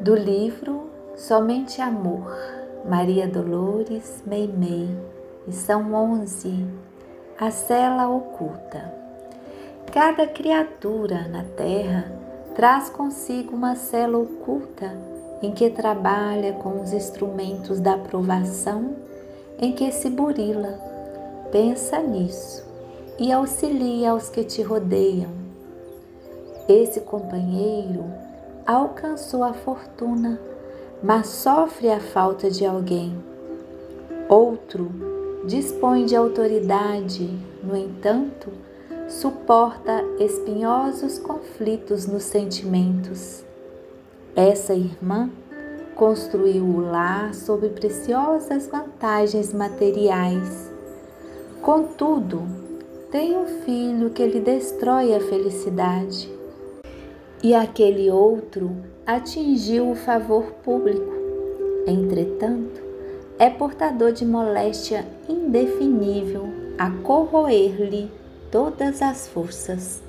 Do livro Somente Amor, Maria Dolores Meimei, lição 11, A Cela Oculta. Cada criatura na Terra traz consigo uma cela oculta em que trabalha com os instrumentos da aprovação em que se burila. Pensa nisso e auxilia aos que te rodeiam. Esse companheiro alcançou a fortuna, mas sofre a falta de alguém. Outro dispõe de autoridade, no entanto, suporta espinhosos conflitos nos sentimentos. Essa irmã construiu o lar sob preciosas vantagens materiais. Contudo, tem um filho que lhe destrói a felicidade e aquele outro atingiu o favor público. Entretanto, é portador de moléstia indefinível a corroer-lhe todas as forças.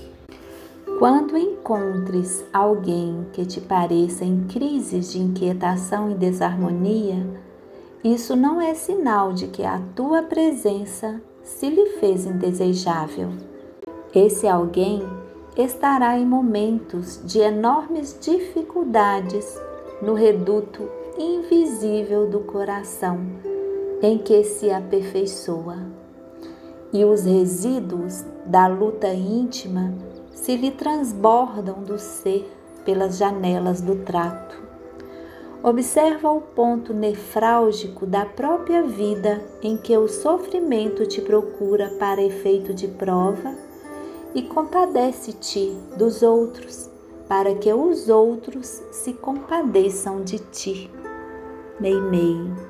Quando encontres alguém que te pareça em crises de inquietação e desarmonia, isso não é sinal de que a tua presença se lhe fez indesejável. Esse alguém estará em momentos de enormes dificuldades no reduto invisível do coração em que se aperfeiçoa. E os resíduos da luta íntima se lhe transbordam do ser pelas janelas do trato. Observa o ponto nefrálgico da própria vida em que o sofrimento te procura para efeito de prova e compadece-te dos outros, para que os outros se compadeçam de ti. Meimei.